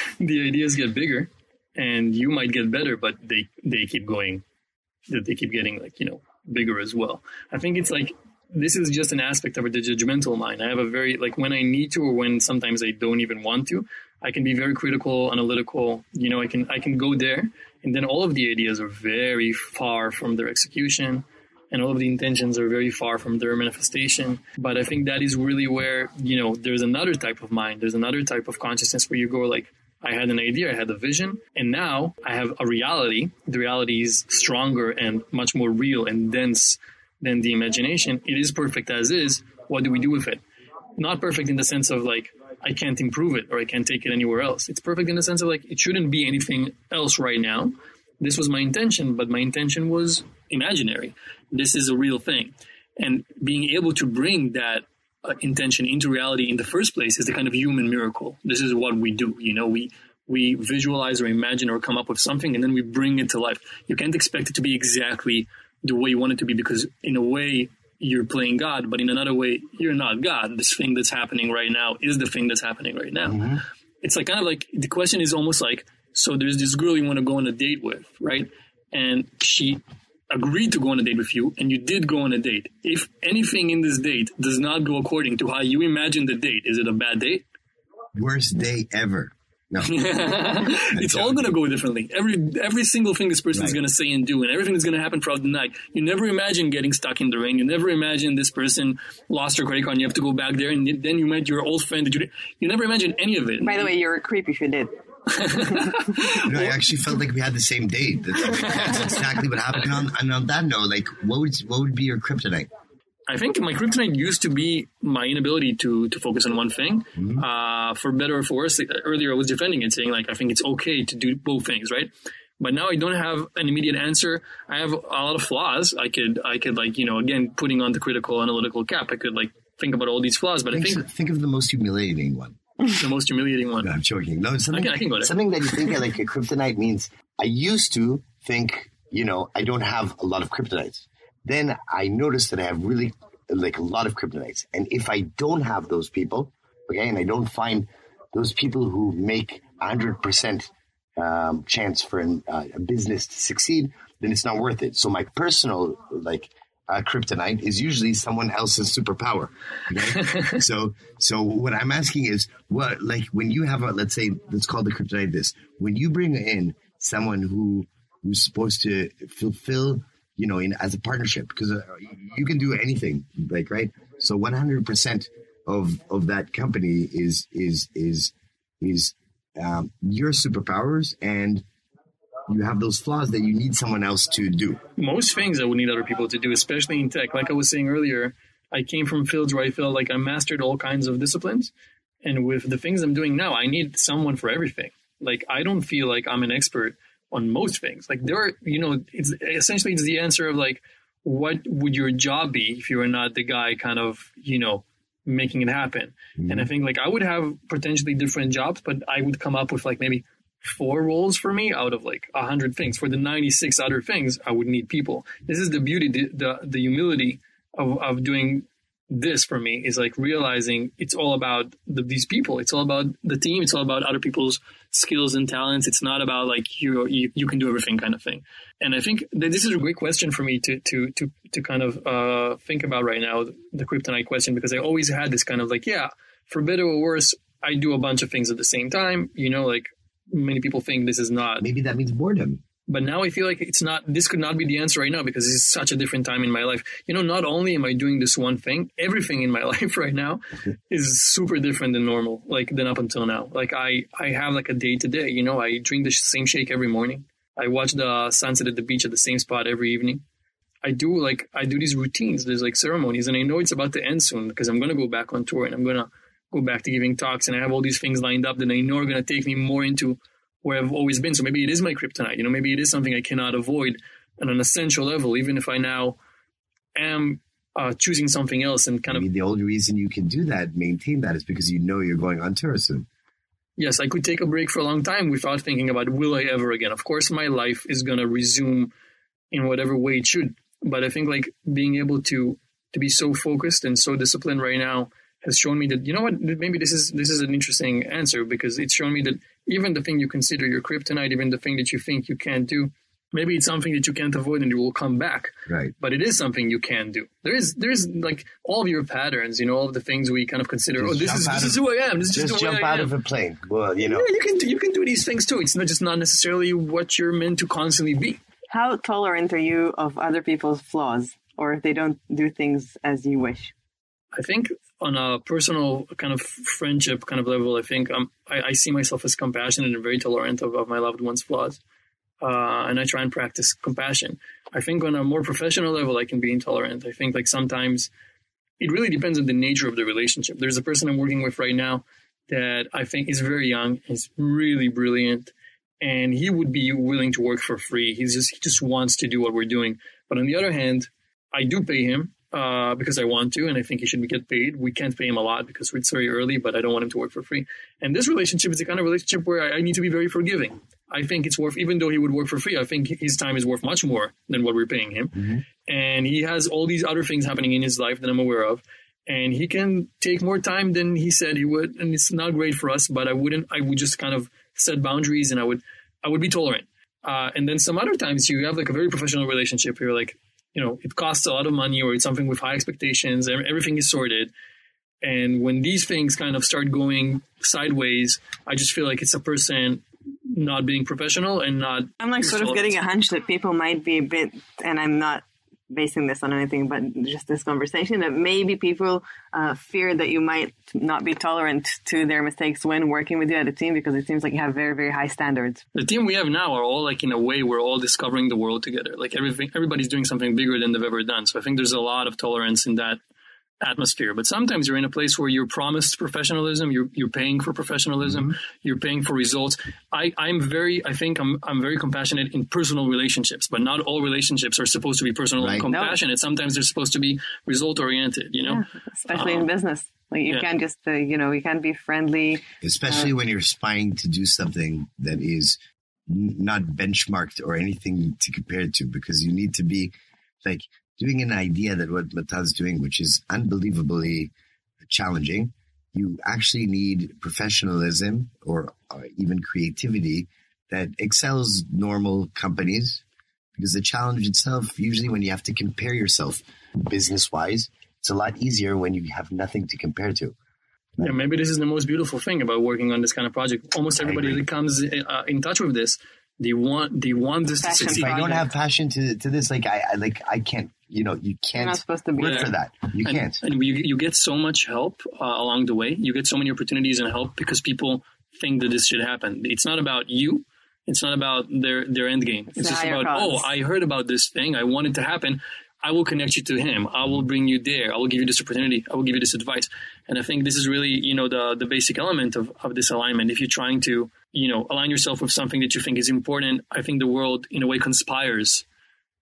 the ideas get bigger, and you might get better, but they they keep going. They keep getting like you know bigger as well. I think it's like this is just an aspect of the judgmental mind. I have a very like when I need to or when sometimes I don't even want to, I can be very critical, analytical. You know, I can I can go there, and then all of the ideas are very far from their execution, and all of the intentions are very far from their manifestation. But I think that is really where you know there's another type of mind, there's another type of consciousness where you go like. I had an idea, I had a vision, and now I have a reality. The reality is stronger and much more real and dense than the imagination. It is perfect as is. What do we do with it? Not perfect in the sense of like, I can't improve it or I can't take it anywhere else. It's perfect in the sense of like, it shouldn't be anything else right now. This was my intention, but my intention was imaginary. This is a real thing. And being able to bring that intention into reality in the first place is the kind of human miracle. This is what we do. You know, we, we visualize or imagine or come up with something and then we bring it to life. You can't expect it to be exactly the way you want it to be because in a way you're playing God, but in another way you're not God. This thing that's happening right now is the thing that's happening right now. Mm-hmm. It's like kind of like the question is almost like so there's this girl you want to go on a date with, right? And she agreed to go on a date with you and you did go on a date. If anything in this date does not go according to how you imagine the date, is it a bad date? Worst day ever. No. it's all going to go differently. Every every single thing this person right. is going to say and do, and everything that's going to happen throughout the night. You never imagine getting stuck in the rain. You never imagine this person lost her credit card and you have to go back there, and then you met your old friend that you you never imagine any of it. By the way, you're a creep if you did. no, I actually felt like we had the same date. That's, that's exactly what happened. And on, and on that note, like, what would what would be your kryptonite? I think my kryptonite used to be my inability to to focus on one thing. Mm-hmm. Uh, for better or for worse, earlier I was defending it, saying like I think it's okay to do both things, right? But now I don't have an immediate answer. I have a lot of flaws. I could I could like you know again putting on the critical analytical cap. I could like think about all these flaws, but think, I think think of the most humiliating one. the most humiliating one. No, I'm joking. No, something, I can, I can go there. something that you think like a kryptonite means. I used to think, you know, I don't have a lot of kryptonites. Then I noticed that I have really like a lot of kryptonites. And if I don't have those people, okay, and I don't find those people who make 100% um, chance for an, uh, a business to succeed, then it's not worth it. So my personal, like, uh, kryptonite is usually someone else's superpower. Okay? so, so what I'm asking is, what like when you have a let's say let's call the kryptonite this. When you bring in someone who who's supposed to fulfill you know, in as a partnership because uh, you can do anything, like right. So one hundred percent of of that company is is is is um, your superpowers and you have those flaws that you need someone else to do. Most things I would need other people to do, especially in tech. Like I was saying earlier, I came from fields where I felt like I mastered all kinds of disciplines. And with the things I'm doing now, I need someone for everything. Like I don't feel like I'm an expert on most things. Like there are, you know, it's essentially it's the answer of like, what would your job be if you were not the guy kind of, you know, making it happen? Mm-hmm. And I think like I would have potentially different jobs, but I would come up with like maybe four roles for me out of like a hundred things. For the 96 other things, I would need people. This is the beauty, the, the, the humility of, of doing this for me is like realizing it's all about the, these people. It's all about the team. It's all about other people's skills and talents. It's not about like you, you, you can do everything kind of thing. And I think this is a great question for me to, to, to, to kind of, uh, think about right now, the kryptonite question, because I always had this kind of like, yeah, for better or worse, I do a bunch of things at the same time. You know, like many people think this is not. Maybe that means boredom. But now I feel like it's not, this could not be the answer right now because it's such a different time in my life. You know, not only am I doing this one thing, everything in my life right now is super different than normal, like than up until now. Like I, I have like a day to day, you know, I drink the same shake every morning. I watch the sunset at the beach at the same spot every evening. I do like, I do these routines. There's like ceremonies and I know it's about to end soon because I'm going to go back on tour and I'm going to go back to giving talks and I have all these things lined up that I know are going to take me more into where I've always been. So maybe it is my kryptonite. You know, maybe it is something I cannot avoid on an essential level, even if I now am uh, choosing something else and kind I of mean, the only reason you can do that, maintain that, is because you know you're going on tour soon. yes, I could take a break for a long time without thinking about will I ever again. Of course, my life is going to resume in whatever way it should. But I think like being able to to be so focused and so disciplined right now has shown me that you know what maybe this is this is an interesting answer because it's shown me that even the thing you consider your kryptonite, even the thing that you think you can't do, maybe it's something that you can't avoid and it will come back. Right. But it is something you can do. There is there's like all of your patterns, you know, all of the things we kind of consider. Just oh, this is out this of- is who I am. This is just, Just jump out of a plane. Well, you know. Yeah, you can do, you can do these things too. It's not just not necessarily what you're meant to constantly be. How tolerant are you of other people's flaws or if they don't do things as you wish? I think on a personal kind of friendship kind of level, I think um, I, I see myself as compassionate and very tolerant of, of my loved one's flaws. Uh, and I try and practice compassion. I think on a more professional level, I can be intolerant. I think like sometimes it really depends on the nature of the relationship. There's a person I'm working with right now that I think is very young, is really brilliant, and he would be willing to work for free. He's just he just wants to do what we're doing. But on the other hand, I do pay him uh, because I want to, and I think he should get paid. We can't pay him a lot because it's very early, but I don't want him to work for free. And this relationship is the kind of relationship where I, I need to be very forgiving. I think it's worth, even though he would work for free, I think his time is worth much more than what we're paying him. And he has all these other things happening in his life that I'm aware of. And he can take more time than he said he would. And it's not great for us, but I wouldn't, I would just kind of set boundaries and I would, I would be tolerant. Uh, and then some other times you have like a very professional relationship. You're like, you know, it costs a lot of money or it's something with high expectations and everything is sorted. And when these things kind of start going sideways, I just feel like it's a person not being professional and not. I'm like sort of getting a hunch that people might be a bit, and I'm not basing this on anything, but just this conversation that maybe people uh, fear that you might not be tolerant to their mistakes when working with you at a team because it seems like you have very, very high standards. the team we have now are all like in a way we're all discovering the world together. Like everything, everybody's doing something bigger than they've ever done. So I think there's a lot of tolerance in that atmosphere. But sometimes you're in a place where you're promised professionalism. You're you're paying for professionalism. You're paying for results. I I'm very I think I'm I'm very compassionate in personal relationships, but not all relationships are supposed to be personal and Right. No. compassionate. Sometimes they're supposed to be result oriented. You know. especially Um, in business. Like you yeah. can't just, uh, you know, you can't be friendly. especially when you're aspiring to do something that is n- not benchmarked or anything to compare it to, because you need to be like doing an idea that what Matan's doing, which is unbelievably challenging. You actually need professionalism or uh, even creativity that excels normal companies because the challenge itself, usually when you have to compare yourself business wise, it's a lot easier when you have nothing to compare to. Yeah, maybe this is the most beautiful thing about working on this kind of project. Almost everybody that comes uh, in touch with this, they want they want this to succeed. if I don't have passion to to this, like I, I like I can't. You know, you You're not can't supposed to be. work Yeah. for that. You and, can't. and you, you get so much help uh, along the way. You get so many opportunities and help because people think that this should happen. It's not about you. It's not about their their end game. It's, a just about cause. oh, I heard about this thing. I want it to happen. I will connect you to him. I will bring you there. I will give you this opportunity. I will give you this advice. And I think this is really, you know, the the basic element of, of this alignment. If you're trying to, you know, align yourself with something that you think is important, I think the world in a way conspires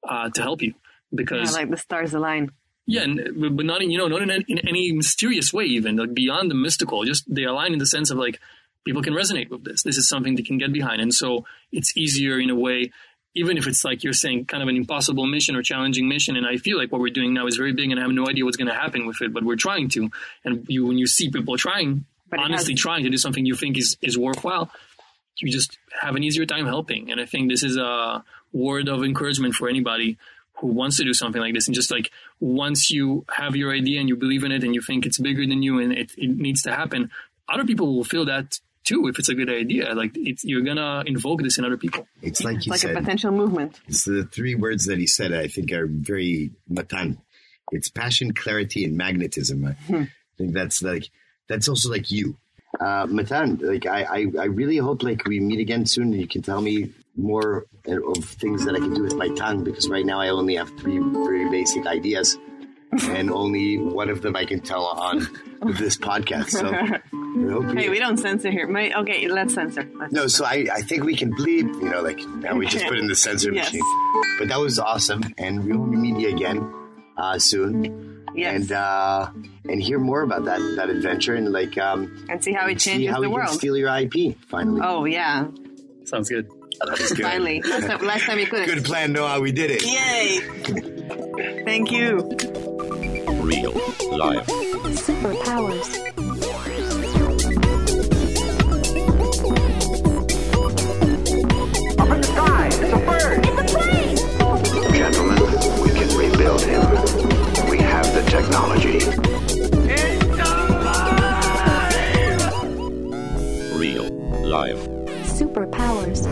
uh, to help you Yeah, because like the stars align. yeah, and, but not in you know not in, any- in any mysterious way even like beyond the mystical. Just they align in the sense of like people can resonate with this. This is something they can get behind. And so it's easier in a way, even if it's like you're saying kind of an impossible mission or challenging mission. And I feel like what we're doing now is very big and I have no idea what's going to happen with it, but we're trying to. And you, when you see people trying, But honestly has- trying to do something you think is, is worthwhile, you just have an easier time helping. And I think this is a word of encouragement for anybody who wants to do something like this. And just like once you have your idea and you believe in it and you think it's bigger than you and it, it needs to happen, other people will feel that too if it's a good idea. Like it's, you're gonna invoke this in other people. It's like you like a potential movement. It's the three words that he said. I think are very matan. It's passion, clarity, and magnetism. I hmm. think that's like that's also like you, uh, matan. Like I, I, I really hope like we meet again soon and you can tell me more of things that I can do with my tongue because right now I only have three very basic ideas. And only one of them I can tell on this podcast. So, Hey, we don't censor here. My, okay, let's censor. Let's no, so I, I think we can bleep, you know, like now we just put in the censor Yes. machine. But that was awesome, and we will meet you again uh, soon, Yes. and uh, and hear more about that that adventure, and like um, and see how it see changes how the we can world. steal your IP finally. Oh yeah, Sounds good. good. finally. Last time, last time you couldn't. Good plan, Noah. We did it. Yay! Thank you. Real life. Superpowers. Technology. It's alive. Real life. Superpowers.